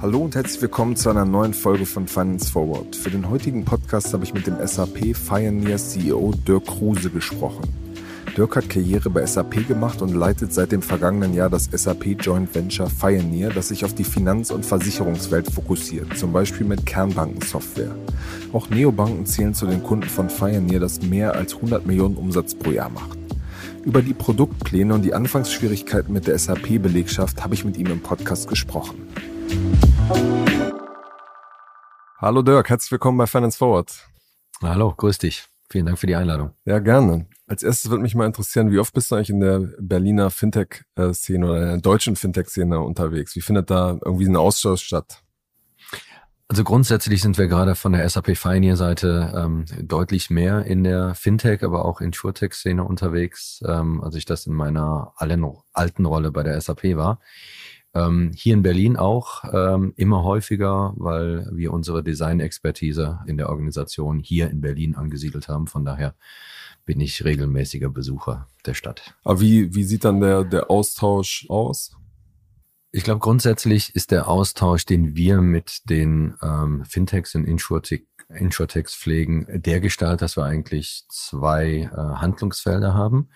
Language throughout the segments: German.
Hallo und herzlich willkommen zu einer neuen Folge von Finance Forward. Für den heutigen Podcast habe ich mit dem SAP Pioneer CEO Dirk Kruse gesprochen. Dirk hat Karriere bei SAP gemacht und leitet seit dem vergangenen Jahr das SAP Joint Venture Pioneer, das sich auf die Finanz- und Versicherungswelt fokussiert, zum Beispiel mit Kernbankensoftware. Auch Neobanken zählen zu den Kunden von Pioneer, das mehr als 100 Millionen Umsatz pro Jahr macht. Über die Produktpläne und die Anfangsschwierigkeiten mit der SAP-Belegschaft habe ich mit ihm im Podcast gesprochen. Hallo Dirk, herzlich willkommen bei Finance Forward. Hallo, grüß dich. Vielen Dank für die Einladung. Ja, gerne. Als erstes würde mich mal interessieren, wie oft bist du eigentlich in der Berliner Fintech-Szene oder in der deutschen Fintech-Szene unterwegs? Wie findet da irgendwie ein Austausch statt? Also grundsätzlich sind wir gerade von der SAP Pioneer-Seite ähm, deutlich mehr in der Fintech, aber auch in SureTech-Szene unterwegs, ähm, als ich das in meiner alten Rolle bei der SAP war. Ähm, hier in Berlin auch ähm, immer häufiger, weil wir unsere Design-Expertise in der Organisation hier in Berlin angesiedelt haben. Von daher bin ich regelmäßiger Besucher der Stadt. Aber wie, wie sieht dann der, der Austausch aus? Ich glaube, grundsätzlich ist der Austausch, den wir mit den ähm, Fintechs und Insurtech Insurtechs pflegen, der Gestalt, dass wir eigentlich zwei äh, Handlungsfelder haben.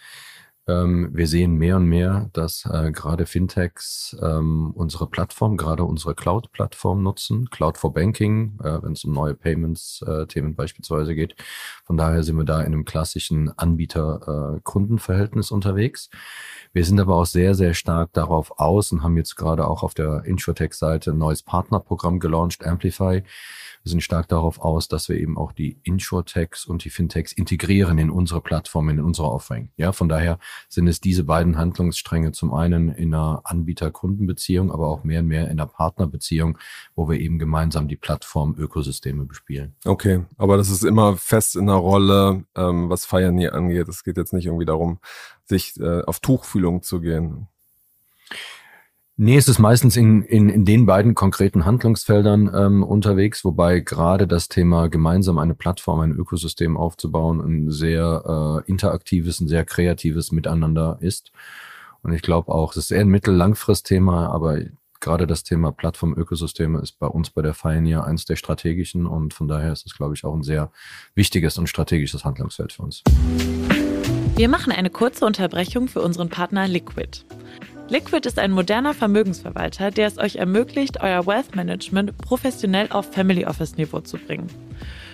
Ähm, wir sehen mehr und mehr, dass äh, gerade Fintechs ähm, unsere Plattform, gerade unsere Cloud-Plattform nutzen, Cloud for Banking, äh, wenn es um neue Payments-Themen äh, beispielsweise geht. Von daher sind wir da in einem klassischen Anbieter-Kundenverhältnis unterwegs. Wir sind aber auch sehr, sehr stark darauf aus und haben jetzt gerade auch auf der Insurtech-Seite ein neues Partnerprogramm gelauncht, Amplify wir sind stark darauf aus, dass wir eben auch die Insurtechs und die Fintechs integrieren in unsere Plattform, in unsere Offering. Ja, von daher sind es diese beiden Handlungsstränge zum einen in einer Anbieter-Kundenbeziehung, aber auch mehr und mehr in einer Partnerbeziehung, wo wir eben gemeinsam die Plattform-Ökosysteme bespielen. Okay, aber das ist immer fest in der Rolle, ähm, was hier angeht. Es geht jetzt nicht irgendwie darum, sich äh, auf Tuchfühlung zu gehen. Nee, es ist meistens in, in, in den beiden konkreten Handlungsfeldern ähm, unterwegs, wobei gerade das Thema gemeinsam eine Plattform, ein Ökosystem aufzubauen, ein sehr äh, interaktives, ein sehr kreatives Miteinander ist. Und ich glaube auch, es ist eher ein mittel-langfrist-Thema, aber gerade das Thema Plattform-Ökosysteme ist bei uns bei der Pioneer eins der strategischen und von daher ist es, glaube ich, auch ein sehr wichtiges und strategisches Handlungsfeld für uns. Wir machen eine kurze Unterbrechung für unseren Partner Liquid. Liquid ist ein moderner Vermögensverwalter, der es euch ermöglicht, euer Wealth Management professionell auf Family Office Niveau zu bringen.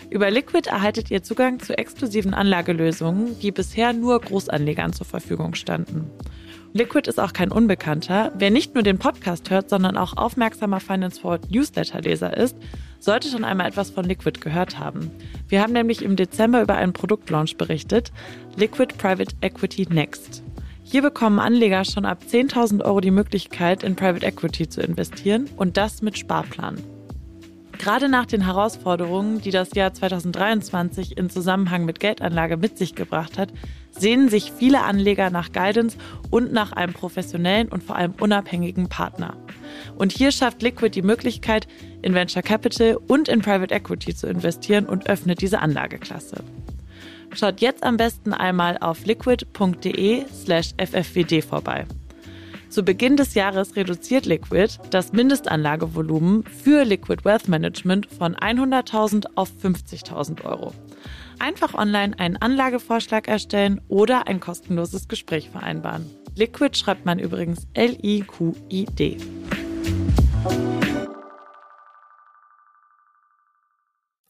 Über Liquid erhaltet ihr Zugang zu exklusiven Anlagelösungen, die bisher nur Großanlegern zur Verfügung standen. Liquid ist auch kein Unbekannter. Wer nicht nur den Podcast hört, sondern auch aufmerksamer Finance Forward Newsletter-Leser ist, sollte schon einmal etwas von Liquid gehört haben. Wir haben nämlich im Dezember über einen Produktlaunch berichtet, Liquid Private Equity Next. Hier bekommen Anleger schon ab 10.000 Euro die Möglichkeit, in Private Equity zu investieren und das mit Sparplan. Gerade nach den Herausforderungen, die das Jahr 2023 in Zusammenhang mit Geldanlage mit sich gebracht hat, sehnen sich viele Anleger nach Guidance und nach einem professionellen und vor allem unabhängigen Partner. Und hier schafft Liquid die Möglichkeit, in Venture Capital und in Private Equity zu investieren und öffnet diese Anlageklasse. Schaut jetzt am besten einmal auf liquid.de slash ffwd vorbei. Zu Beginn des Jahres reduziert Liquid das Mindestanlagevolumen für Liquid Wealth Management von 100.000 auf 50.000 Euro. Einfach online einen Anlagevorschlag erstellen oder ein kostenloses Gespräch vereinbaren. Liquid schreibt man übrigens L-I-Q-I-D.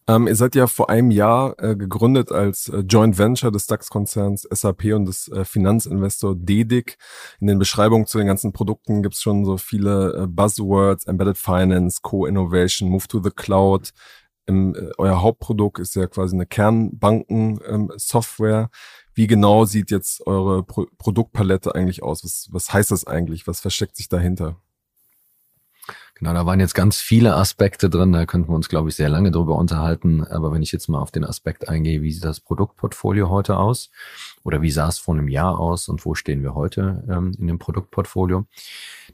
Ähm, ihr seid ja vor einem Jahr äh, gegründet als äh, Joint Venture des DAX-Konzerns SAP und des äh, Finanzinvestor DEDIC. In den Beschreibungen zu den ganzen Produkten gibt es schon so viele äh, Buzzwords, Embedded Finance, Co-Innovation, Move to the Cloud. Im, äh, euer Hauptprodukt ist ja quasi eine Kernbanken-Software. Ähm, Wie genau sieht jetzt eure Pro Produktpalette eigentlich aus? Was, was heißt das eigentlich? Was versteckt sich dahinter? Genau, da waren jetzt ganz viele Aspekte drin, da könnten wir uns, glaube ich, sehr lange drüber unterhalten. Aber wenn ich jetzt mal auf den Aspekt eingehe, wie sieht das Produktportfolio heute aus? Oder wie sah es vor einem Jahr aus und wo stehen wir heute ähm, in dem Produktportfolio.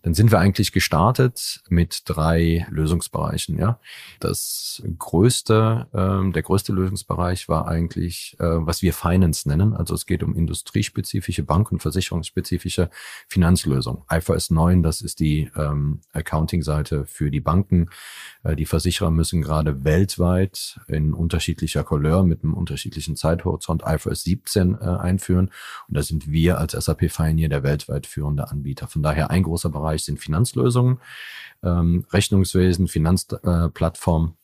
Dann sind wir eigentlich gestartet mit drei Lösungsbereichen. Ja, das größte, ähm, der größte Lösungsbereich war eigentlich, äh, was wir Finance nennen. Also es geht um industriespezifische, bank- und versicherungsspezifische Finanzlösungen. IFRS 9, das ist die ähm, Accounting-Seite für die Banken. Äh, die Versicherer müssen gerade weltweit in unterschiedlicher Couleur mit einem unterschiedlichen Zeithorizont IFRS 17 äh, einführen. Und da sind wir als SAP Pioneer der weltweit führende Anbieter. Von daher ein großer Bereich sind Finanzlösungen, ähm, Rechnungswesen, Finanzplattform.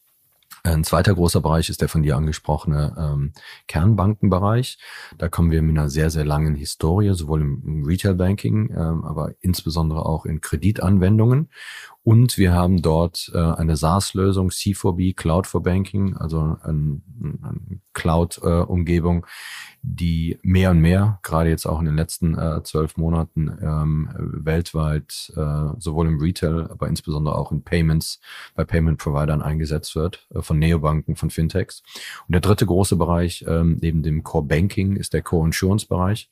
Ein zweiter großer Bereich ist der von dir angesprochene ähm, Kernbankenbereich. Da kommen wir mit einer sehr, sehr langen Historie, sowohl im Retail Banking, ähm, aber insbesondere auch in Kreditanwendungen. Und wir haben dort äh, eine SaaS-Lösung, C4B, Cloud for Banking, also ein, eine Cloud-Umgebung, die mehr und mehr, gerade jetzt auch in den letzten äh, zwölf Monaten, ähm, weltweit äh, sowohl im Retail, aber insbesondere auch in Payments, bei Payment-Providern eingesetzt wird, äh, von Neobanken, von Fintechs. Und der dritte große Bereich ähm, neben dem Core Banking ist der Core Insurance-Bereich.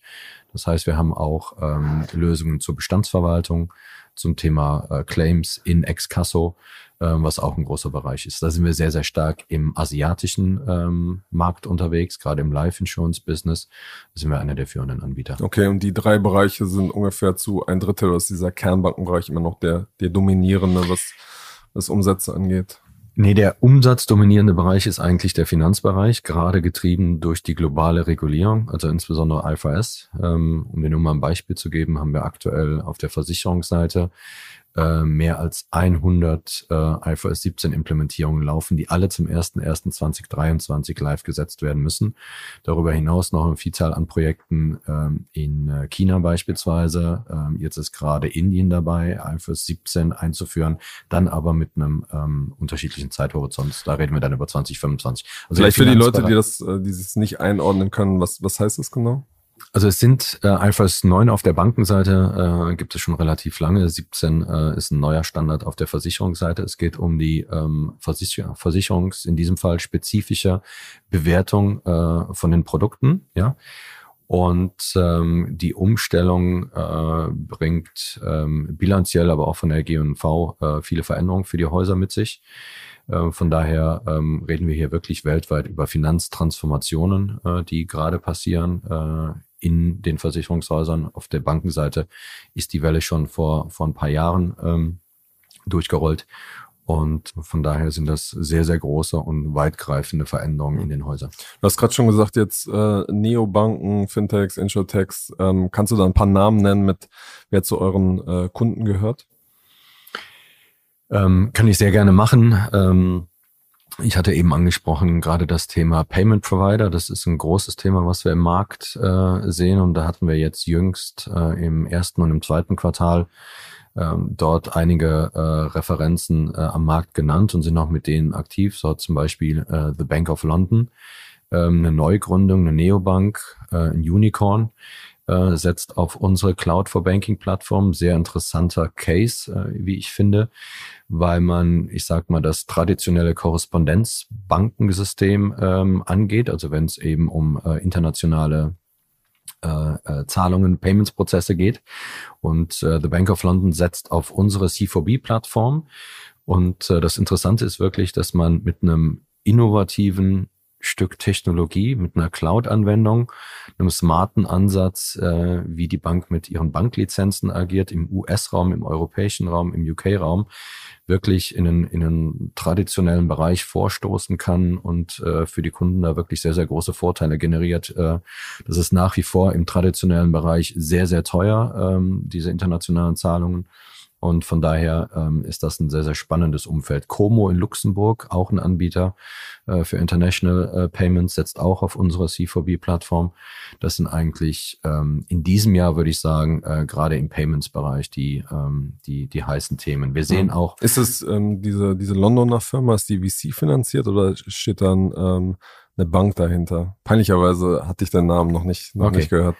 Das heißt, wir haben auch ähm, Lösungen zur Bestandsverwaltung, zum Thema äh, Claims in Excasso, äh, was auch ein großer Bereich ist. Da sind wir sehr, sehr stark im asiatischen ähm, Markt unterwegs, gerade im Life Insurance Business da sind wir einer der führenden Anbieter. Okay, und die drei Bereiche sind ungefähr zu ein Drittel aus dieser Kernbankenbereich immer noch der, der dominierende, was, was Umsätze angeht. Nee, der umsatzdominierende Bereich ist eigentlich der Finanzbereich, gerade getrieben durch die globale Regulierung, also insbesondere IFRS. Ähm, um dir nur mal ein Beispiel zu geben, haben wir aktuell auf der Versicherungsseite äh, mehr als 100 äh, IFRS 17 Implementierungen laufen, die alle zum 01.01.2023 live gesetzt werden müssen. Darüber hinaus noch eine Vielzahl an Projekten ähm, in äh, China beispielsweise. Ähm, jetzt ist gerade Indien dabei, IFRS 17 einzuführen, dann aber mit einem ähm, unterschiedlichen Zeithorizont. Da reden wir dann über 2025. Also Vielleicht für die Leute, die das, äh, die es nicht einordnen können, was, was heißt das genau? Also es sind äh, IFRS 9 auf der Bankenseite, äh, gibt es schon relativ lange. 17 äh, ist ein neuer Standard auf der Versicherungsseite. Es geht um die ähm, Versicher Versicherungs, in diesem Fall spezifische Bewertung äh, von den Produkten, ja. Und ähm, die Umstellung äh, bringt ähm, bilanziell, aber auch von der GNV äh, viele Veränderungen für die Häuser mit sich. Äh, von daher ähm, reden wir hier wirklich weltweit über Finanztransformationen, äh, die gerade passieren äh, in den Versicherungshäusern. Auf der Bankenseite ist die Welle schon vor, vor ein paar Jahren ähm, durchgerollt. Und von daher sind das sehr, sehr große und weitgreifende Veränderungen in den Häusern. Du hast gerade schon gesagt, jetzt äh, Neobanken, Fintechs, Insurtechs. Ähm, kannst du da ein paar Namen nennen, mit wer zu euren äh, Kunden gehört? Ähm, kann ich sehr gerne machen. Ähm, ich hatte eben angesprochen, gerade das Thema Payment Provider. Das ist ein großes Thema, was wir im Markt äh, sehen. Und da hatten wir jetzt jüngst äh, im ersten und im zweiten Quartal ähm, dort einige äh, Referenzen äh, am Markt genannt und sind auch mit denen aktiv. So zum Beispiel äh, The Bank of London, ähm, eine Neugründung, eine Neobank, äh, ein Unicorn äh, setzt auf unsere Cloud for Banking Plattform. Sehr interessanter Case, äh, wie ich finde, weil man, ich sag mal, das traditionelle Korrespondenzbankensystem ähm, angeht, also wenn es eben um äh, internationale äh, äh, Zahlungen, Payments-Prozesse geht. Und äh, The Bank of London setzt auf unsere C4B-Plattform. Und äh, das Interessante ist wirklich, dass man mit einem innovativen Stück Technologie mit einer Cloud-Anwendung, einem smarten Ansatz, äh, wie die Bank mit ihren Banklizenzen agiert, im US-Raum, im europäischen Raum, im UK-Raum, wirklich in einen, in einen traditionellen Bereich vorstoßen kann und äh, für die Kunden da wirklich sehr, sehr große Vorteile generiert. Äh, das ist nach wie vor im traditionellen Bereich sehr, sehr teuer, ähm, diese internationalen Zahlungen. Und von daher ähm, ist das ein sehr, sehr spannendes Umfeld. Como in Luxemburg, auch ein Anbieter äh, für International äh, Payments, setzt auch auf unsere C4B-Plattform. Das sind eigentlich ähm, in diesem Jahr, würde ich sagen, äh, gerade im Payments-Bereich die, ähm, die, die heißen Themen. Wir sehen auch. Ist es ähm, diese, diese Londoner Firma, ist die VC finanziert oder steht dann ähm, eine Bank dahinter? Peinlicherweise hatte ich den Namen noch nicht, noch okay. nicht gehört.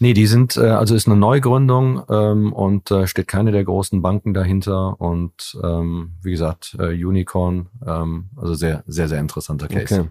Nee, die sind, äh, also ist eine Neugründung ähm, und äh, steht keine der großen Banken dahinter und ähm, wie gesagt, äh, Unicorn, ähm, also sehr, sehr, sehr interessanter Case. Okay.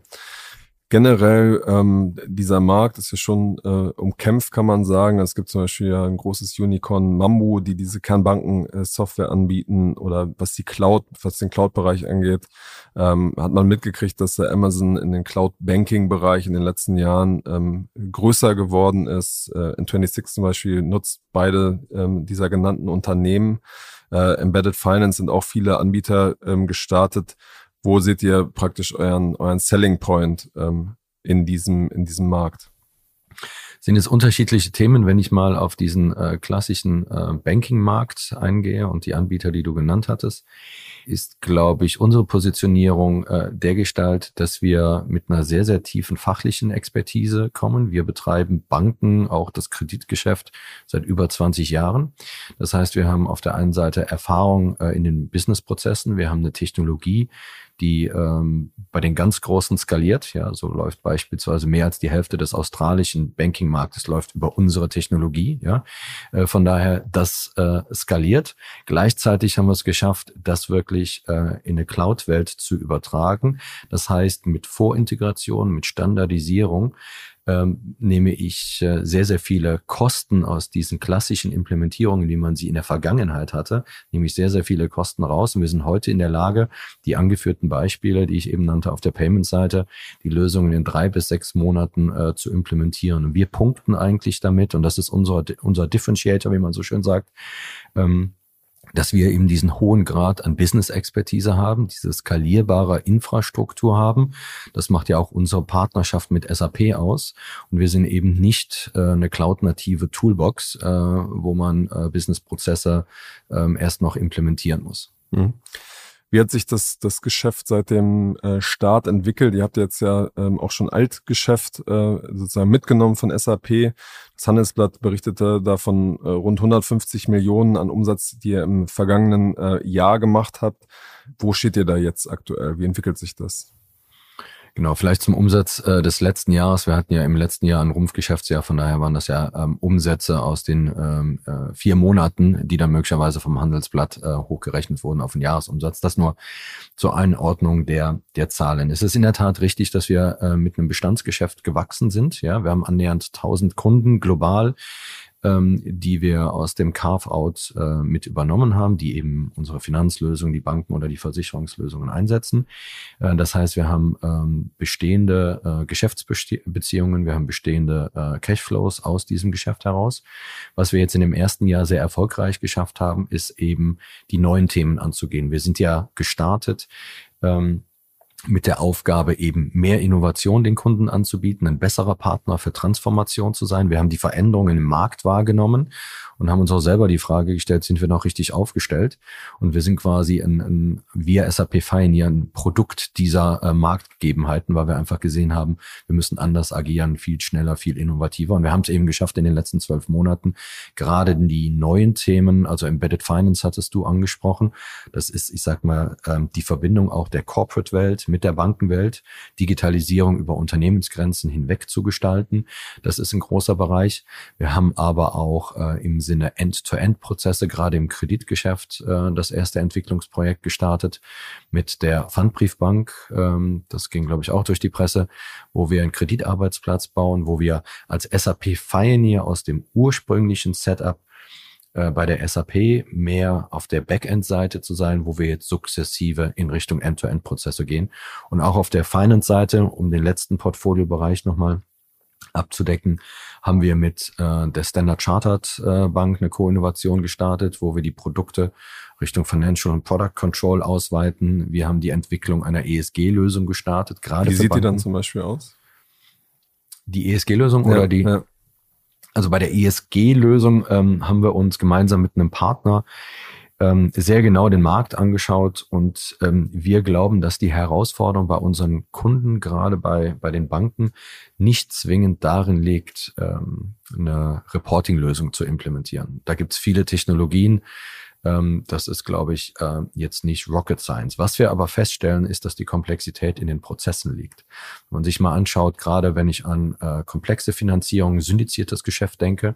Generell ähm, dieser Markt ist ja schon äh, umkämpft, kann man sagen. Es gibt zum Beispiel ja ein großes Unicorn Mambo, die diese Kernbanken-Software äh, anbieten oder was die Cloud, was den Cloud-Bereich angeht, ähm, hat man mitgekriegt, dass der Amazon in den Cloud-Banking-Bereich in den letzten Jahren ähm, größer geworden ist. Äh, in 26 zum Beispiel nutzt beide ähm, dieser genannten Unternehmen. Äh, Embedded Finance sind auch viele Anbieter ähm, gestartet wo seht ihr praktisch euren, euren Selling Point ähm, in, diesem, in diesem Markt? Sind es unterschiedliche Themen, wenn ich mal auf diesen äh, klassischen äh, Banking-Markt eingehe und die Anbieter, die du genannt hattest, ist, glaube ich, unsere Positionierung äh, der Gestalt, dass wir mit einer sehr, sehr tiefen fachlichen Expertise kommen. Wir betreiben Banken, auch das Kreditgeschäft seit über 20 Jahren. Das heißt, wir haben auf der einen Seite Erfahrung äh, in den Businessprozessen, wir haben eine Technologie, die ähm, bei den ganz Großen skaliert. Ja, so läuft beispielsweise mehr als die Hälfte des australischen Banking-Marktes läuft über unsere Technologie. Ja, äh, von daher das äh, skaliert. Gleichzeitig haben wir es geschafft, das wirklich äh, in eine Cloud-Welt zu übertragen. Das heißt mit Vorintegration, mit Standardisierung ähm, nehme ich äh, sehr, sehr viele Kosten aus diesen klassischen Implementierungen, wie man sie in der Vergangenheit hatte, nehme ich sehr, sehr viele Kosten raus. Und wir sind heute in der Lage, die angeführten Beispiele, die ich eben nannte auf der Payment-Seite, die Lösungen in drei bis sechs Monaten äh, zu implementieren. Und wir punkten eigentlich damit, und das ist unser, unser Differentiator, wie man so schön sagt, ähm, dass wir eben diesen hohen Grad an Business-Expertise haben, diese skalierbare Infrastruktur haben. Das macht ja auch unsere Partnerschaft mit SAP aus. Und wir sind eben nicht äh, eine cloud-native Toolbox, äh, wo man äh, Business-Prozesse äh, erst noch implementieren muss. Mhm. Wie hat sich das, das Geschäft seit dem äh, Start entwickelt? Ihr habt jetzt ja ähm, auch schon Altgeschäft äh, sozusagen mitgenommen von SAP. Das Handelsblatt berichtete davon äh, rund 150 Millionen an Umsatz, die ihr im vergangenen äh, Jahr gemacht habt. Wo steht ihr da jetzt aktuell? Wie entwickelt sich das? Genau, vielleicht zum Umsatz äh, des letzten Jahres. Wir hatten ja im letzten Jahr ein Rumpfgeschäftsjahr, von daher waren das ja ähm, Umsätze aus den ähm, äh, vier Monaten, die dann möglicherweise vom Handelsblatt äh, hochgerechnet wurden auf den Jahresumsatz. Das nur zur Einordnung der, der Zahlen. Es ist in der Tat richtig, dass wir äh, mit einem Bestandsgeschäft gewachsen sind. Ja, wir haben annähernd 1000 Kunden global ähm, die wir aus dem Carve-out äh, mit übernommen haben, die eben unsere Finanzlösungen, die Banken oder die Versicherungslösungen einsetzen. Äh, das heißt, wir haben ähm, bestehende äh, Geschäftsbeziehungen, wir haben bestehende äh, Cashflows aus diesem Geschäft heraus. Was wir jetzt in dem ersten Jahr sehr erfolgreich geschafft haben, ist eben die neuen Themen anzugehen. Wir sind ja gestartet ähm, mit der Aufgabe, eben mehr Innovation den Kunden anzubieten, ein besserer Partner für Transformation zu sein. Wir haben die Veränderungen im Markt wahrgenommen und haben uns auch selber die Frage gestellt, sind wir noch richtig aufgestellt? Und wir sind quasi ein, ein via SAP Pioneer ein Produkt dieser äh, Marktgegebenheiten, weil wir einfach gesehen haben, wir müssen anders agieren, viel schneller, viel innovativer. Und wir haben es eben geschafft in den letzten zwölf Monaten, gerade die neuen Themen, also Embedded Finance hattest du angesprochen. Das ist, ich sag mal, ähm, die Verbindung auch der Corporate-Welt mit der Bankenwelt, Digitalisierung über Unternehmensgrenzen hinweg zu gestalten. Das ist ein großer Bereich. Wir haben aber auch äh, im Sinne End-to-End-Prozesse, gerade im Kreditgeschäft, äh, das erste Entwicklungsprojekt gestartet mit der Pfandbriefbank. Ähm, das ging, glaube ich, auch durch die Presse, wo wir einen Kreditarbeitsplatz bauen, wo wir als SAP Pioneer aus dem ursprünglichen Setup äh, bei der SAP mehr auf der Backend-Seite zu sein, wo wir jetzt sukzessive in Richtung End-to-End-Prozesse gehen. Und auch auf der Finance-Seite, um den letzten Portfoliobereich nochmal abzudecken, haben wir mit äh, der Standard Chartered äh, Bank eine Co-Innovation gestartet, wo wir die Produkte Richtung Financial und Product Control ausweiten. Wir haben die Entwicklung einer ESG-Lösung gestartet. Gerade Wie sieht Banken. die dann zum Beispiel aus? Die ESG-Lösung ja, oder die? Ja. Also bei der ESG-Lösung ähm, haben wir uns gemeinsam mit einem Partner ähm, sehr genau den Markt angeschaut und ähm, wir glauben, dass die Herausforderung bei unseren Kunden, gerade bei, bei den Banken, nicht zwingend darin liegt, ähm, eine Reporting-Lösung zu implementieren. Da gibt es viele Technologien, ähm, das ist, glaube ich, äh, jetzt nicht Rocket Science. Was wir aber feststellen, ist, dass die Komplexität in den Prozessen liegt. Wenn man sich mal anschaut, gerade wenn ich an äh, komplexe Finanzierung, syndiziertes Geschäft denke,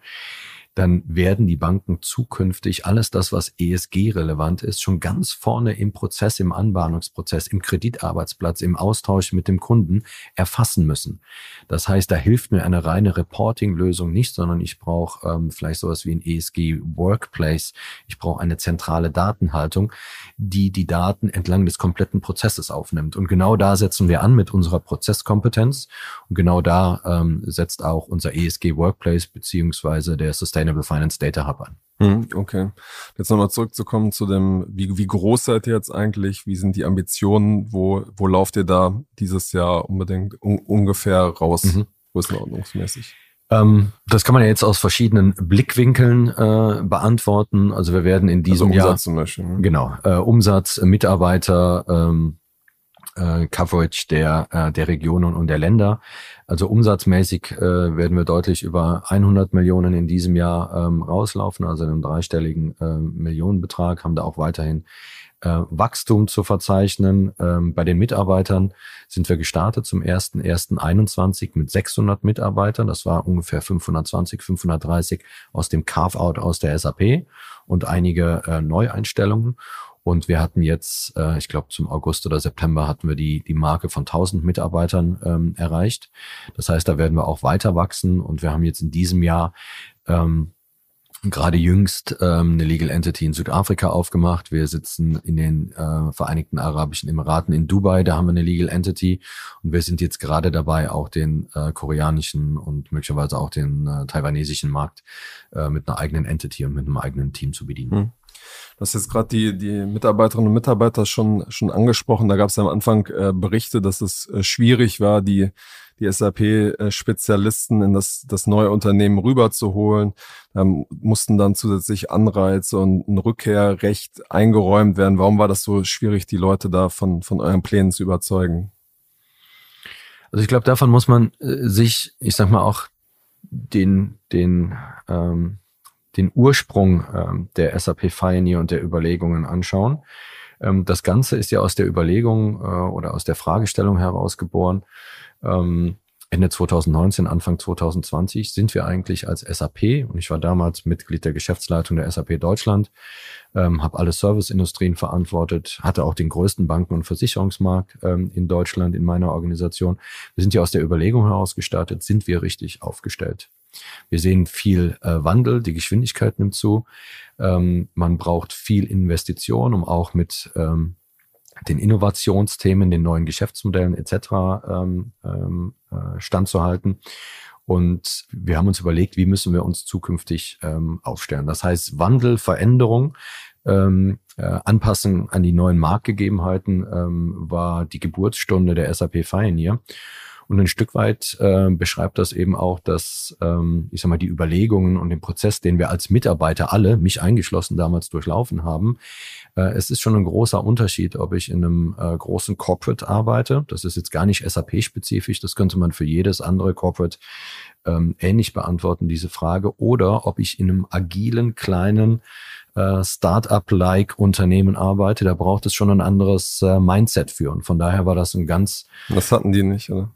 dann werden die Banken zukünftig alles das, was ESG relevant ist, schon ganz vorne im Prozess, im Anbahnungsprozess, im Kreditarbeitsplatz, im Austausch mit dem Kunden erfassen müssen. Das heißt, da hilft mir eine reine Reporting-Lösung nicht, sondern ich brauche ähm, vielleicht sowas wie ein ESG Workplace. Ich brauche eine zentrale Datenhaltung, die die Daten entlang des kompletten Prozesses aufnimmt. Und genau da setzen wir an mit unserer Prozesskompetenz. Und genau da ähm, setzt auch unser ESG Workplace beziehungsweise der Sustainable Finance Data Hub an. Hm, okay. Jetzt nochmal zurückzukommen zu dem, wie, wie groß seid ihr jetzt eigentlich? Wie sind die Ambitionen? Wo, wo lauft ihr da dieses Jahr unbedingt un, ungefähr raus, mhm. größenordnungsmäßig? Ähm, das kann man ja jetzt aus verschiedenen Blickwinkeln äh, beantworten. Also wir werden in diesem also Umsatz Jahr zum Beispiel, ne? genau äh, Umsatz, Mitarbeiter, ähm, äh, Coverage der äh, der Regionen und der Länder. Also umsatzmäßig äh, werden wir deutlich über 100 Millionen in diesem Jahr ähm, rauslaufen, also einen dreistelligen äh, Millionenbetrag, haben da auch weiterhin äh, Wachstum zu verzeichnen. Ähm, bei den Mitarbeitern sind wir gestartet zum 1.1.21 mit 600 Mitarbeitern. Das war ungefähr 520, 530 aus dem Carve-out aus der SAP und einige äh, Neueinstellungen. Und wir hatten jetzt, äh, ich glaube zum August oder September hatten wir die, die Marke von 1000 Mitarbeitern ähm, erreicht. Das heißt, da werden wir auch weiter wachsen. Und wir haben jetzt in diesem Jahr ähm, gerade jüngst ähm, eine Legal Entity in Südafrika aufgemacht. Wir sitzen in den äh, Vereinigten Arabischen Emiraten in Dubai, da haben wir eine Legal Entity und wir sind jetzt gerade dabei, auch den äh, koreanischen und möglicherweise auch den äh, taiwanesischen Markt äh, mit einer eigenen Entity und mit einem eigenen Team zu bedienen. Hm. Du hast jetzt gerade die, die Mitarbeiterinnen und Mitarbeiter schon, schon angesprochen. Da gab es am Anfang äh, Berichte, dass es äh, schwierig war, die die SAP-Spezialisten in das, das neue Unternehmen rüberzuholen. Da mussten dann zusätzlich Anreize und ein Rückkehrrecht eingeräumt werden. Warum war das so schwierig, die Leute da von, von euren Plänen zu überzeugen? Also ich glaube, davon muss man äh, sich, ich sag mal, auch den, den, ähm, den Ursprung ähm, der SAP Pioneer und der Überlegungen anschauen. Ähm, das Ganze ist ja aus der Überlegung äh, oder aus der Fragestellung herausgeboren, ähm, Ende 2019, Anfang 2020 sind wir eigentlich als SAP und ich war damals Mitglied der Geschäftsleitung der SAP Deutschland, ähm, habe alle Serviceindustrien verantwortet, hatte auch den größten Banken- und Versicherungsmarkt ähm, in Deutschland in meiner Organisation. Wir sind ja aus der Überlegung heraus gestartet, sind wir richtig aufgestellt? Wir sehen viel äh, Wandel, die Geschwindigkeit nimmt zu. Ähm, man braucht viel Investition, um auch mit ähm, den Innovationsthemen, den neuen Geschäftsmodellen etc. Ähm, ähm, äh, standzuhalten. Und wir haben uns überlegt, wie müssen wir uns zukünftig ähm, aufstellen. Das heißt, Wandel, Veränderung, ähm, äh, Anpassen an die neuen Marktgegebenheiten ähm, war die Geburtsstunde der SAP Pioneer. Und ein Stück weit äh, beschreibt das eben auch, dass, ähm, ich sag mal, die Überlegungen und den Prozess, den wir als Mitarbeiter alle, mich eingeschlossen, damals durchlaufen haben. Äh, es ist schon ein großer Unterschied, ob ich in einem äh, großen Corporate arbeite. Das ist jetzt gar nicht SAP-spezifisch. Das könnte man für jedes andere Corporate ähm, ähnlich beantworten, diese Frage. Oder ob ich in einem agilen, kleinen, äh, Start-up-like Unternehmen arbeite, da braucht es schon ein anderes äh, Mindset für. Und von daher war das ein ganz. Das hatten die nicht, oder?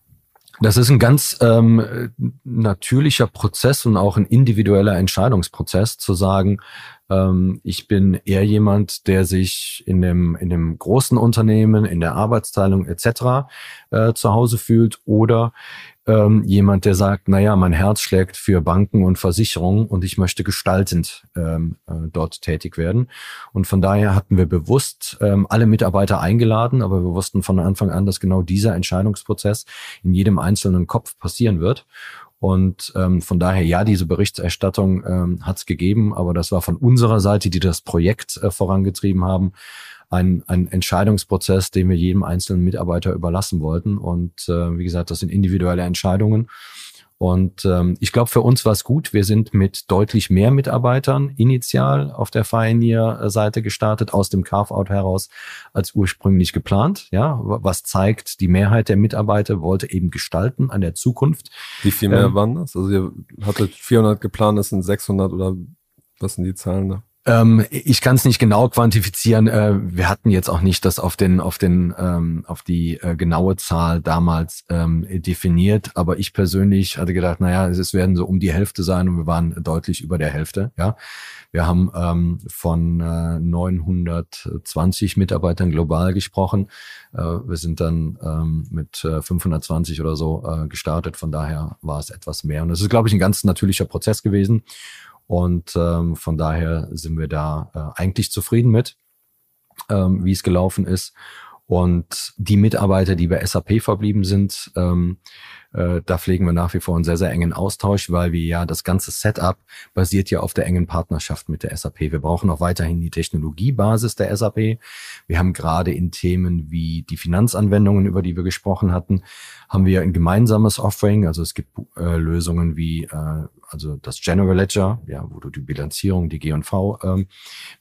Das ist ein ganz ähm, natürlicher Prozess und auch ein individueller Entscheidungsprozess, zu sagen, ähm, ich bin eher jemand, der sich in dem, in dem großen Unternehmen, in der Arbeitsteilung etc. Äh, zu Hause fühlt oder ähm, jemand, der sagt, naja, mein Herz schlägt für Banken und Versicherungen und ich möchte gestaltend ähm, äh, dort tätig werden. Und von daher hatten wir bewusst ähm, alle Mitarbeiter eingeladen, aber wir wussten von Anfang an, dass genau dieser Entscheidungsprozess in jedem einzelnen Kopf passieren wird. Und ähm, von daher, ja, diese Berichterstattung ähm, hat es gegeben, aber das war von unserer Seite, die das Projekt äh, vorangetrieben haben, ein, ein Entscheidungsprozess, den wir jedem einzelnen Mitarbeiter überlassen wollten. Und äh, wie gesagt, das sind individuelle Entscheidungen. Und ähm, ich glaube, für uns war es gut. Wir sind mit deutlich mehr Mitarbeitern initial auf der Pioneer-Seite gestartet, aus dem Carve-out heraus, als ursprünglich geplant. Ja, was zeigt, die Mehrheit der Mitarbeiter wollte eben gestalten an der Zukunft. Wie viel mehr ähm, waren das? Also ihr hattet 400 geplant, das sind 600 oder was sind die Zahlen da? Ähm, ich kann es nicht genau quantifizieren. Äh, wir hatten jetzt auch nicht das auf den auf den ähm, auf die äh, genaue Zahl damals ähm, definiert, aber ich persönlich hatte gedacht, naja, es werden so um die Hälfte sein und wir waren deutlich über der Hälfte. Ja, wir haben ähm, von äh, 920 Mitarbeitern global gesprochen. Äh, wir sind dann ähm, mit äh, 520 oder so äh, gestartet. Von daher war es etwas mehr und es ist, glaube ich, ein ganz natürlicher Prozess gewesen. Und ähm, von daher sind wir da äh, eigentlich zufrieden mit, ähm, wie es gelaufen ist. Und die Mitarbeiter, die bei SAP verblieben sind, ähm, äh, da pflegen wir nach wie vor einen sehr, sehr engen Austausch, weil wir ja das ganze Setup basiert ja auf der engen Partnerschaft mit der SAP. Wir brauchen auch weiterhin die Technologiebasis der SAP. Wir haben gerade in Themen wie die Finanzanwendungen, über die wir gesprochen hatten, haben wir ein gemeinsames Offering. Also es gibt äh, Lösungen wie äh, also das General Ledger, ja, wo du die Bilanzierung, die G&V ähm,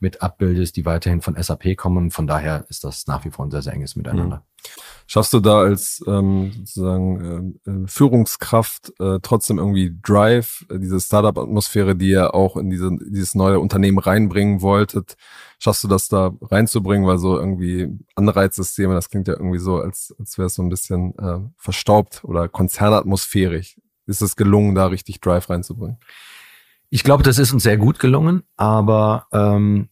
mit abbildest, die weiterhin von SAP kommen. Von daher ist das nach wie vor ein sehr, sehr enges Miteinander. Mhm. Schaffst du da als ähm, sozusagen äh, äh, Führungskraft äh, trotzdem irgendwie Drive, äh, diese Startup-Atmosphäre, die ihr auch in diese, dieses neue Unternehmen reinbringen wolltet, schaffst du das da reinzubringen, weil so irgendwie Anreizsysteme, das klingt ja irgendwie so, als, als wäre es so ein bisschen äh, verstaubt oder konzernatmosphärisch. Ist es gelungen, da richtig Drive reinzubringen? Ich glaube, das ist uns sehr gut gelungen, aber ähm,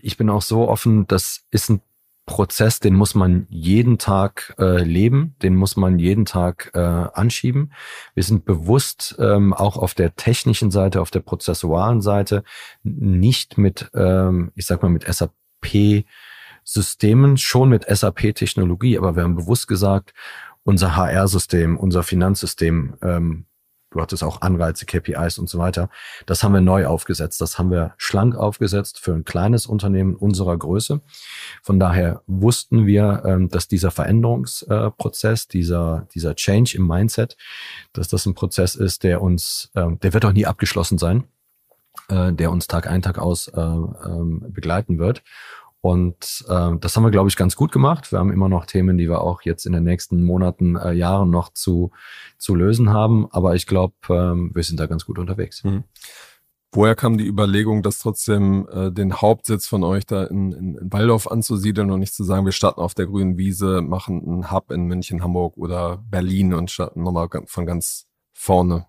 ich bin auch so offen, das ist ein Prozess, den muss man jeden Tag äh, leben, den muss man jeden Tag äh, anschieben. Wir sind bewusst ähm, auch auf der technischen Seite, auf der prozessualen Seite nicht mit, ähm, ich sag mal, mit SAP Systemen, schon mit SAP-Technologie, aber wir haben bewusst gesagt, unser HR-System, unser Finanzsystem ähm, du hattest auch Anreize, KPIs und so weiter. Das haben wir neu aufgesetzt. Das haben wir schlank aufgesetzt für ein kleines Unternehmen unserer Größe. Von daher wussten wir, ähm, dass dieser Veränderungsprozess, dieser, dieser Change im Mindset, dass das ein Prozess ist, der uns, ähm, der wird auch nie abgeschlossen sein, äh, der uns Tag ein, Tag aus äh, ähm, begleiten wird. Und äh, das haben wir, glaube ich, ganz gut gemacht. Wir haben immer noch Themen, die wir auch jetzt in den nächsten Monaten, äh, Jahren noch zu, zu lösen haben. Aber ich glaube, ähm, wir sind da ganz gut unterwegs. Mhm. Woher kam die Überlegung, das trotzdem äh, den Hauptsitz von euch da in, in, in Waldorf anzusiedeln und nicht zu sagen, wir starten auf der grünen Wiese, machen einen Hub in München, Hamburg oder Berlin und starten nochmal von ganz vorne?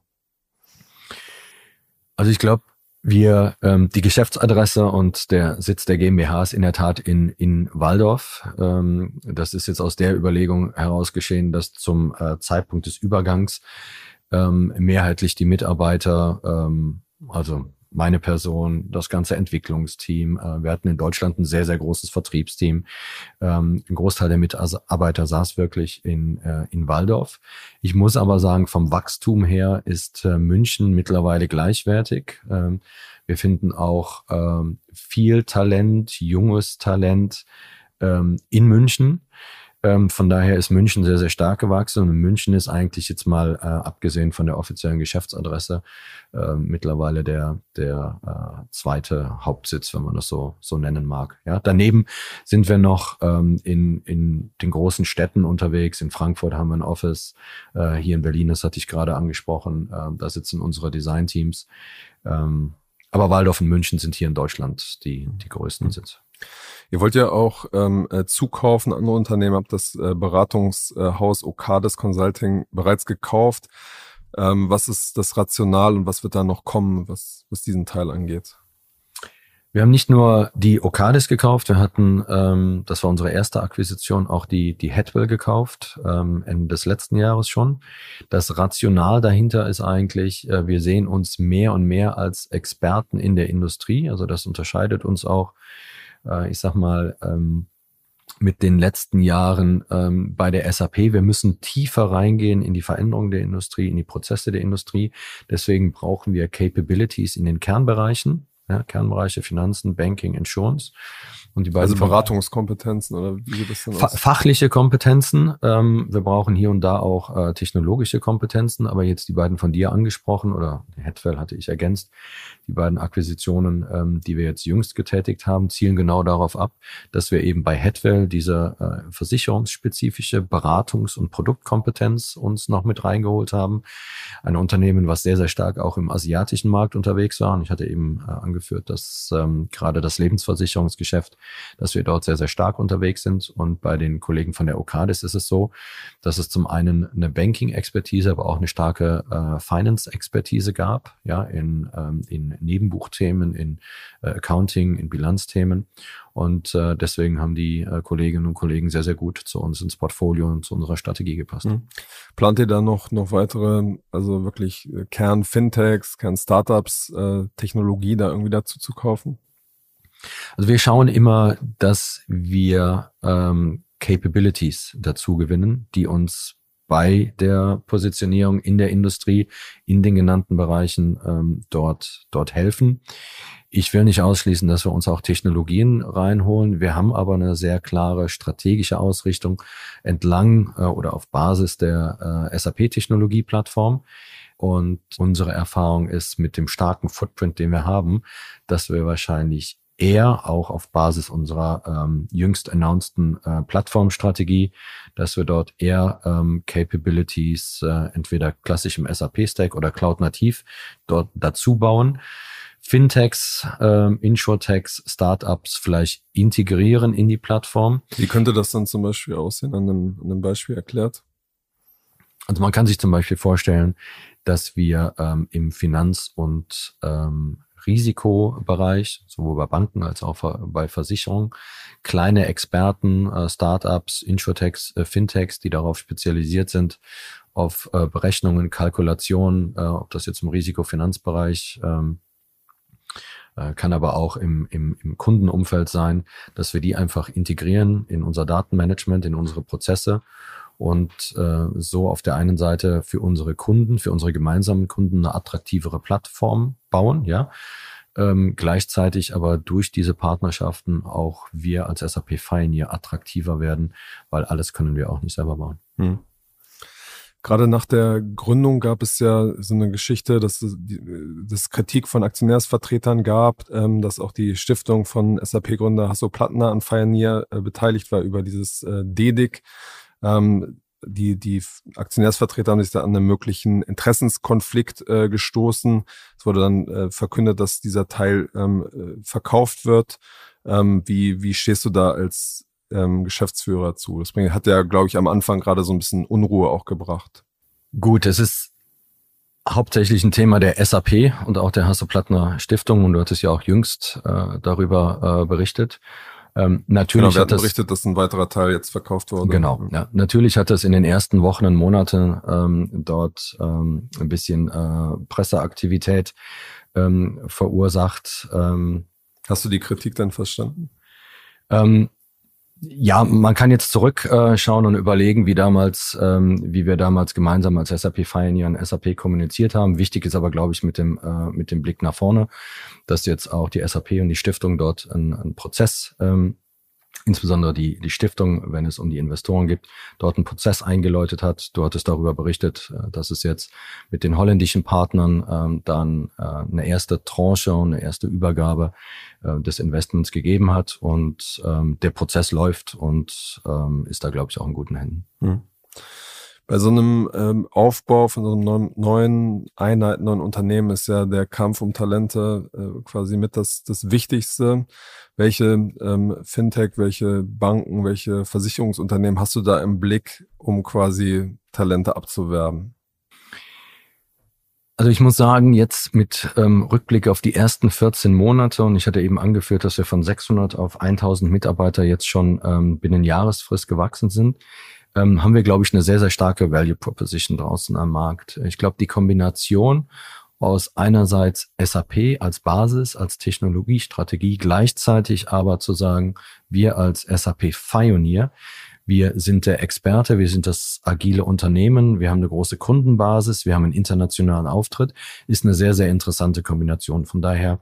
Also ich glaube, wir, ähm, die Geschäftsadresse und der Sitz der GmbH ist in der Tat in, in Waldorf. Ähm, das ist jetzt aus der Überlegung heraus geschehen, dass zum äh, Zeitpunkt des Übergangs ähm, mehrheitlich die Mitarbeiter, ähm, also meine Person, das ganze Entwicklungsteam. Äh, wir hatten in Deutschland ein sehr, sehr großes Vertriebsteam. Ähm, ein Großteil der Mitarbeiter saß wirklich in, äh, in Waldorf. Ich muss aber sagen, vom Wachstum her ist äh, München mittlerweile gleichwertig. Ähm, wir finden auch ähm, viel Talent, junges Talent in München. Ähm, von daher ist München sehr, sehr stark gewachsen und München ist eigentlich jetzt mal, äh, abgesehen von der offiziellen Geschäftsadresse, äh, mittlerweile der, der äh, zweite Hauptsitz, wenn man das so, so nennen mag. Ja, daneben sind wir noch ähm, in, in den großen Städten unterwegs. In Frankfurt haben wir ein Office, äh, hier in Berlin, das hatte ich gerade angesprochen, äh, da sitzen unsere Designteams. Ähm, aber Waldorf und München sind hier in Deutschland die, die größten Sitze. Ihr wollt ja auch ähm, äh, zukaufen, andere Unternehmen, habt das äh, Beratungshaus äh, Okades Consulting bereits gekauft. Ähm, was ist das Rational und was wird da noch kommen, was, was diesen Teil angeht? Wir haben nicht nur die Okades gekauft, wir hatten, ähm, das war unsere erste Akquisition, auch die, die Headwell gekauft, ähm, Ende des letzten Jahres schon. Das Rational dahinter ist eigentlich, äh, wir sehen uns mehr und mehr als Experten in der Industrie. Also das unterscheidet uns auch äh, ich sag mal, ähm, mit den letzten Jahren ähm, bei der SAP. Wir müssen tiefer reingehen in die Veränderung der Industrie, in die Prozesse der Industrie. Deswegen brauchen wir Capabilities in den Kernbereichen, ja, Kernbereiche Finanzen, Banking, Insurance. Und die beiden also Beratungskompetenzen oder wie sieht das denn aus? Fachliche Kompetenzen. Ähm, wir brauchen hier und da auch äh, technologische Kompetenzen, aber jetzt die beiden von dir angesprochen oder Hetfell hatte ich ergänzt. Die beiden Akquisitionen, ähm, die wir jetzt jüngst getätigt haben, zielen genau darauf ab, dass wir eben bei Hetwell diese äh, versicherungsspezifische Beratungs- und Produktkompetenz uns noch mit reingeholt haben. Ein Unternehmen, was sehr, sehr stark auch im asiatischen Markt unterwegs war. Und ich hatte eben äh, angeführt, dass ähm, gerade das Lebensversicherungsgeschäft, dass wir dort sehr, sehr stark unterwegs sind. Und bei den Kollegen von der Ocadis ist es so, dass es zum einen eine Banking-Expertise, aber auch eine starke äh, Finance-Expertise gab, ja, in, ähm, in Nebenbuchthemen, in äh, Accounting, in Bilanzthemen. Und äh, deswegen haben die äh, Kolleginnen und Kollegen sehr, sehr gut zu uns ins Portfolio und zu unserer Strategie gepasst. Mhm. Plant ihr da noch, noch weitere, also wirklich äh, Kern-Fintechs, Kern-Startups, äh, Technologie da irgendwie dazu zu kaufen? Also wir schauen immer, dass wir ähm, Capabilities dazu gewinnen, die uns bei der Positionierung in der Industrie, in den genannten Bereichen ähm, dort, dort helfen. Ich will nicht ausschließen, dass wir uns auch Technologien reinholen. Wir haben aber eine sehr klare strategische Ausrichtung entlang äh, oder auf Basis der äh, SAP-Technologie-Plattform. Und unsere Erfahrung ist mit dem starken Footprint, den wir haben, dass wir wahrscheinlich eher auch auf Basis unserer ähm, jüngst announceden äh, Plattformstrategie, dass wir dort eher ähm, Capabilities äh, entweder klassisch im SAP-Stack oder Cloud-nativ dort dazu bauen. Fintechs, ähm, Insurtechs, Startups vielleicht integrieren in die Plattform. Wie könnte das dann zum Beispiel aussehen, an einem, an einem Beispiel erklärt? Also man kann sich zum Beispiel vorstellen, dass wir ähm, im Finanz- und ähm, Risikobereich, sowohl bei Banken als auch bei Versicherungen, kleine Experten, äh, Startups, Insurtechs, äh, Fintechs, die darauf spezialisiert sind, auf äh, Berechnungen, Kalkulationen, ob das jetzt im Risikofinanzbereich ähm, äh, kann aber auch im, im, im Kundenumfeld sein, dass wir die einfach integrieren in unser Datenmanagement, in unsere Prozesse und äh, so auf der einen Seite für unsere Kunden, für unsere gemeinsamen Kunden eine attraktivere Plattform bauen, ja. Ähm, gleichzeitig aber durch diese Partnerschaften auch wir als SAP Pioneer attraktiver werden, weil alles können wir auch nicht selber bauen. Hm. Gerade nach der Gründung gab es ja so eine Geschichte, dass es Kritik von Aktionärsvertretern gab, ähm, dass auch die Stiftung von SAP-Gründer Hasso Plattner an Pioneer äh, beteiligt war über dieses äh, DEDIC. Ähm, die, die Aktionärsvertreter haben sich da an einen möglichen Interessenskonflikt äh, gestoßen. Es wurde dann äh, verkündet, dass dieser Teil ähm, äh, verkauft wird. Ähm, wie, wie stehst du da als ähm, Geschäftsführer zu. Das hat ja, glaube ich, am Anfang gerade so ein bisschen Unruhe auch gebracht. Gut, es ist hauptsächlich ein Thema der SAP und auch der Hasso-Plattner Stiftung und du hattest ja auch jüngst äh, darüber äh, berichtet. Ähm, natürlich genau, wir hat das, berichtet, dass ein weiterer Teil jetzt verkauft wurde. Genau, ja. Natürlich hat das in den ersten Wochen und Monaten ähm, dort ähm, ein bisschen äh, Presseaktivität ähm, verursacht. Ähm, Hast du die Kritik dann verstanden? Ähm, ja, man kann jetzt zurückschauen äh, und überlegen, wie damals, ähm, wie wir damals gemeinsam als SAP Pioneer und SAP kommuniziert haben. Wichtig ist aber, glaube ich, mit dem äh, mit dem Blick nach vorne, dass jetzt auch die SAP und die Stiftung dort einen, einen Prozess ähm, insbesondere die, die Stiftung, wenn es um die Investoren gibt, dort einen Prozess eingeläutet hat. Du hattest darüber berichtet, äh, dass es jetzt mit den holländischen Partnern ähm, dann äh, eine erste Tranche und eine erste Übergabe äh, des Investments gegeben hat und ähm, der Prozess läuft und ähm, ist da, glaube ich, auch in guten Händen. Hm bei so einem ähm, Aufbau von so einem neuen Einheiten, neuen Unternehmen ist ja der Kampf um Talente äh, quasi mit das, das Wichtigste. Welche ähm, Fintech, welche Banken, welche Versicherungsunternehmen hast du da im Blick, um quasi Talente abzuwerben? Also ich muss sagen, jetzt mit ähm, Rückblick auf die ersten 14 Monate und ich hatte eben angeführt, dass wir von 600 auf 1000 Mitarbeiter jetzt schon ähm, binnen Jahresfrist gewachsen sind ähm, haben wir, glaube ich, eine sehr, sehr starke Value Proposition draußen am Markt. Ich glaube, die Kombination aus einerseits SAP als Basis, als Technologiestrategie, gleichzeitig aber zu sagen, wir als SAP Pioneer, wir sind der Experte, wir sind das agile Unternehmen, wir haben eine große Kundenbasis, wir haben einen internationalen Auftritt, ist eine sehr, sehr interessante Kombination. Von daher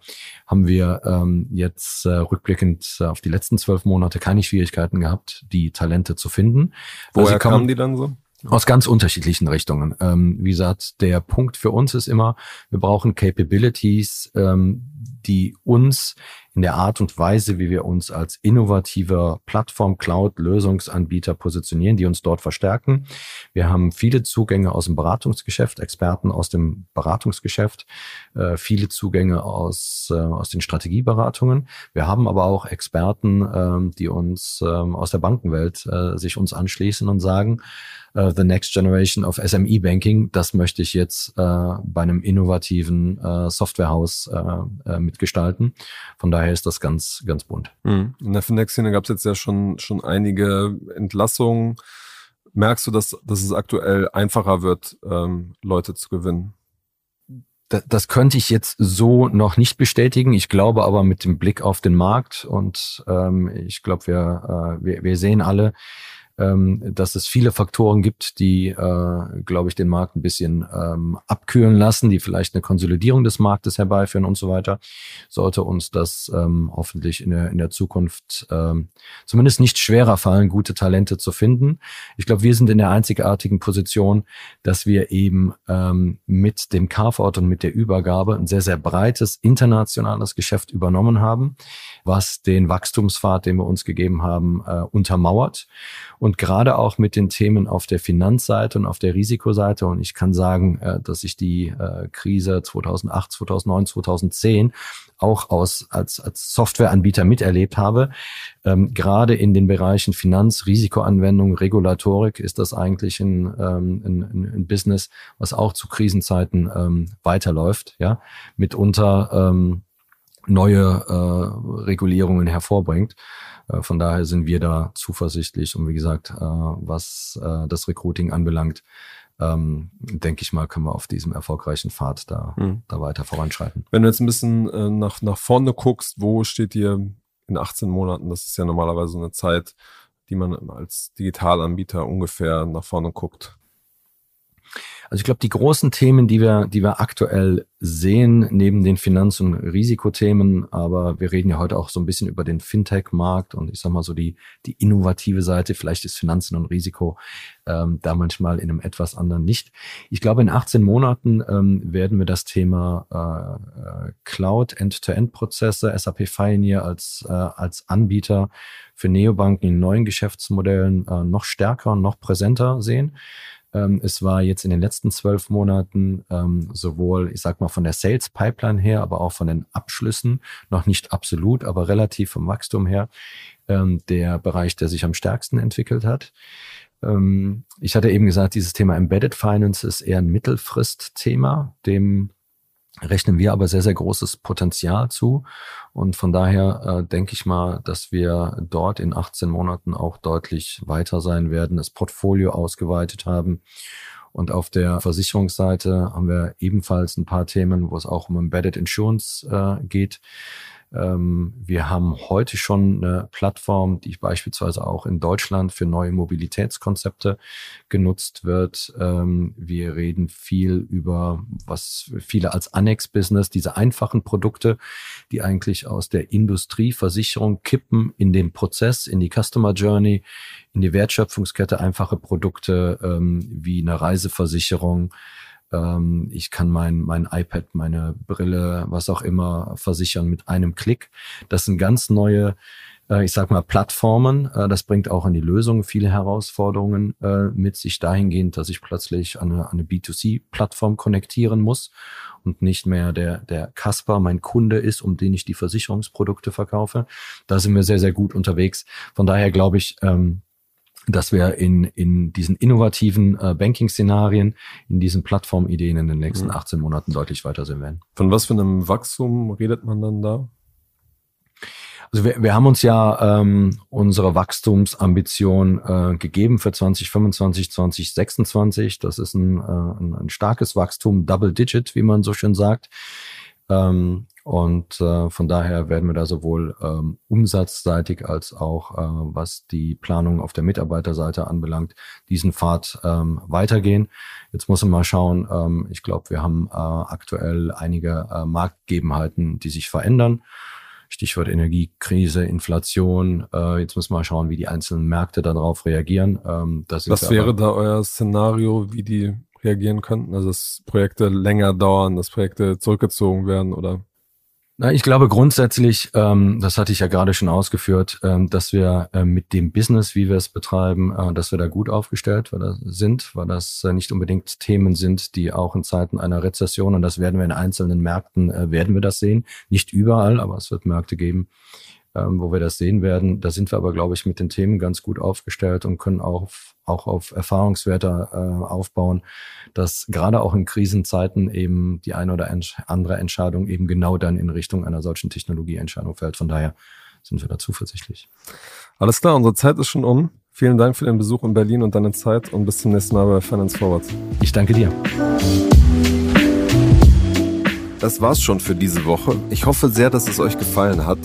haben wir ähm, jetzt äh, rückblickend auf die letzten zwölf Monate keine Schwierigkeiten gehabt, die Talente zu finden. Woher kamen die dann so? Aus ganz unterschiedlichen Richtungen. Ähm, wie gesagt, der Punkt für uns ist immer, wir brauchen Capabilities, ähm, die uns in der Art und Weise, wie wir uns als innovativer Plattform-Cloud-Lösungsanbieter positionieren, die uns dort verstärken. Wir haben viele Zugänge aus dem Beratungsgeschäft, Experten aus dem Beratungsgeschäft, äh, viele Zugänge aus, äh, aus den Strategieberatungen. Wir haben aber auch Experten, äh, die uns äh, aus der Bankenwelt äh, sich uns anschließen und sagen, the next generation of SME Banking. Das möchte ich jetzt bei einem innovativen Softwarehaus äh, mitgestalten. Von daher ist das ganz, ganz bunt. Mhm. In der Fintech-Szene gab es jetzt ja schon, schon einige Entlassungen. Merkst du, dass, dass es aktuell einfacher wird, ähm, Leute zu gewinnen? das könnte ich jetzt so noch nicht bestätigen. Ich glaube aber mit dem Blick auf den Markt und ähm, ich glaube, wir, äh, wir, wir sehen alle, dass es viele Faktoren gibt, die, äh, glaube ich, den Markt ein bisschen ähm, abkühlen lassen, die vielleicht eine Konsolidierung des Marktes herbeiführen und so weiter, sollte uns das ähm, hoffentlich in der, in der Zukunft ähm, zumindest nicht schwerer fallen, gute Talente zu finden. Ich glaube, wir sind in der einzigartigen Position, dass wir eben ähm, mit dem Carve-out und mit der Übergabe ein sehr, sehr breites internationales Geschäft übernommen haben, was den Wachstumspfad, den wir uns gegeben haben, äh, untermauert. Und gerade auch mit den Themen auf der Finanzseite und auf der Risikoseite. Und ich kann sagen, äh, dass ich die äh, Krise 2008, 2009, 2010 auch aus, als, als Softwareanbieter miterlebt habe. Ähm, gerade in den Bereichen Finanz, Risikoanwendung, Regulatorik ist das eigentlich ein, ähm, ein, ein Business, was auch zu Krisenzeiten ähm, weiterläuft, ja, mitunter ähm, neue äh, Regulierungen hervorbringt. Äh, von daher sind wir da zuversichtlich und wie gesagt, äh, was äh, das Recruiting anbelangt, ähm, denke ich mal, können wir auf diesem erfolgreichen Pfad da, mhm. da weiter voranschreiten. Wenn du jetzt ein bisschen äh, nach, nach vorne guckst, wo steht ihr in 18 Monaten? Das ist ja normalerweise eine Zeit, die man als Digitalanbieter ungefähr nach vorne guckt. Also ich glaube, die großen Themen, die wir, die wir aktuell sehen, neben den Finanz- und Risikothemen, aber wir reden ja heute auch so ein bisschen über den Fintech-Markt und ich sag mal so die, die innovative Seite, vielleicht ist Finanzen und Risiko ähm, da manchmal in einem etwas anderen Licht. Ich glaube, in 18 Monaten ähm, werden wir das Thema äh, äh Cloud, End-to-End-Prozesse, SAP Pioneer als, äh, als Anbieter für Neobanken in neuen Geschäftsmodellen äh, noch stärker und noch präsenter sehen. Ähm, es war jetzt in den letzten zwölf Monaten ähm, sowohl, ich sag mal, von der Sales Pipeline her, aber auch von den Abschlüssen, noch nicht absolut, aber relativ vom Wachstum her, ähm, der Bereich, der sich am stärksten entwickelt hat. Ähm, ich hatte eben gesagt, dieses Thema Embedded Finance ist eher ein Mittelfristthema, dem rechnen wir aber sehr, sehr großes Potenzial zu. Und von daher äh, denke ich mal, dass wir dort in 18 Monaten auch deutlich weiter sein werden, das Portfolio ausgeweitet haben. Und auf der Versicherungsseite haben wir ebenfalls ein paar Themen, wo es auch um Embedded Insurance äh, geht. Ähm, wir haben heute schon eine Plattform, die beispielsweise auch in Deutschland für neue Mobilitätskonzepte genutzt wird. Ähm, wir reden viel über, was viele als Annex-Business, diese einfachen Produkte, die eigentlich aus der Industrieversicherung kippen in den Prozess, in die Customer Journey, in die Wertschöpfungskette, einfache Produkte ähm, wie eine Reiseversicherung, ähm, ich kann mein, mein iPad, meine Brille, was auch immer versichern mit einem Klick. Das sind ganz neue, äh, ich sag mal, Plattformen. Äh, das bringt auch an die Lösung viele Herausforderungen äh, mit sich dahingehend, dass ich plötzlich an eine, eine B2C-Plattform konnektieren muss und nicht mehr der, der Kasper mein Kunde ist, um den ich die Versicherungsprodukte verkaufe. Da sind wir sehr, sehr gut unterwegs. Von daher glaube ich, ähm, dass wir in, in diesen innovativen äh, Banking-Szenarien, in diesen Plattformideen in den nächsten mhm. 18 Monaten deutlich weiter sein werden. Von was für einem Wachstum redet man dann da? Also wir, wir haben uns ja ähm, unsere Wachstumsambition äh, gegeben für 2025, 2026. Das ist ein, äh, ein, ein starkes Wachstum, Double Digit, wie man so schön sagt. Ähm, und äh, von daher werden wir da sowohl ähm, umsatzseitig als auch, äh, was die Planung auf der Mitarbeiterseite anbelangt, diesen Pfad ähm, weitergehen. Jetzt muss man mal schauen. Ähm, ich glaube, wir haben äh, aktuell einige äh, Marktgegebenheiten, die sich verändern. Stichwort Energiekrise, Inflation. Äh, jetzt müssen wir mal schauen, wie die einzelnen Märkte darauf reagieren. Ähm, Was wäre da euer Szenario, wie die reagieren könnten? Also dass Projekte länger dauern, dass Projekte zurückgezogen werden oder? Na, ich glaube grundsätzlich, ähm, das hatte ich ja gerade schon ausgeführt, ähm, dass wir äh, mit dem Business, wie wir es betreiben, äh, dass wir da gut aufgestellt sind, weil das äh, nicht unbedingt Themen sind, die auch in Zeiten einer Rezession, und das werden wir in einzelnen Märkten, äh, werden wir das sehen. Nicht überall, aber es wird Märkte geben, ähm, wo wir das sehen werden. Da sind wir aber, glaube ich, mit den Themen ganz gut aufgestellt und können auch, auch auf Erfahrungswerte äh, aufbauen, dass gerade auch in Krisenzeiten eben die eine oder andere Entscheidung eben genau dann in Richtung einer solchen Technologieentscheidung fällt. Von daher sind wir da zuversichtlich. Alles klar, unsere Zeit ist schon um. Vielen Dank für den Besuch in Berlin und deine Zeit und bis zum nächsten Mal bei Finance Forward. Ich danke dir. Das war's schon für diese Woche. Ich hoffe sehr, dass es euch gefallen hat.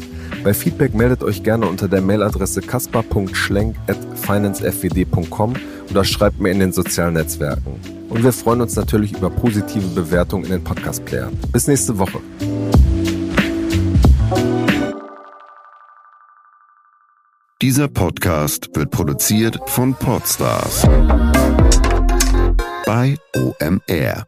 Bei Feedback meldet euch gerne unter der Mailadresse kaspar.schlenk.financefwd.com oder schreibt mir in den sozialen Netzwerken. Und wir freuen uns natürlich über positive Bewertungen in den Podcast-Playern. Bis nächste Woche. Dieser Podcast wird produziert von Podstars bei OMR.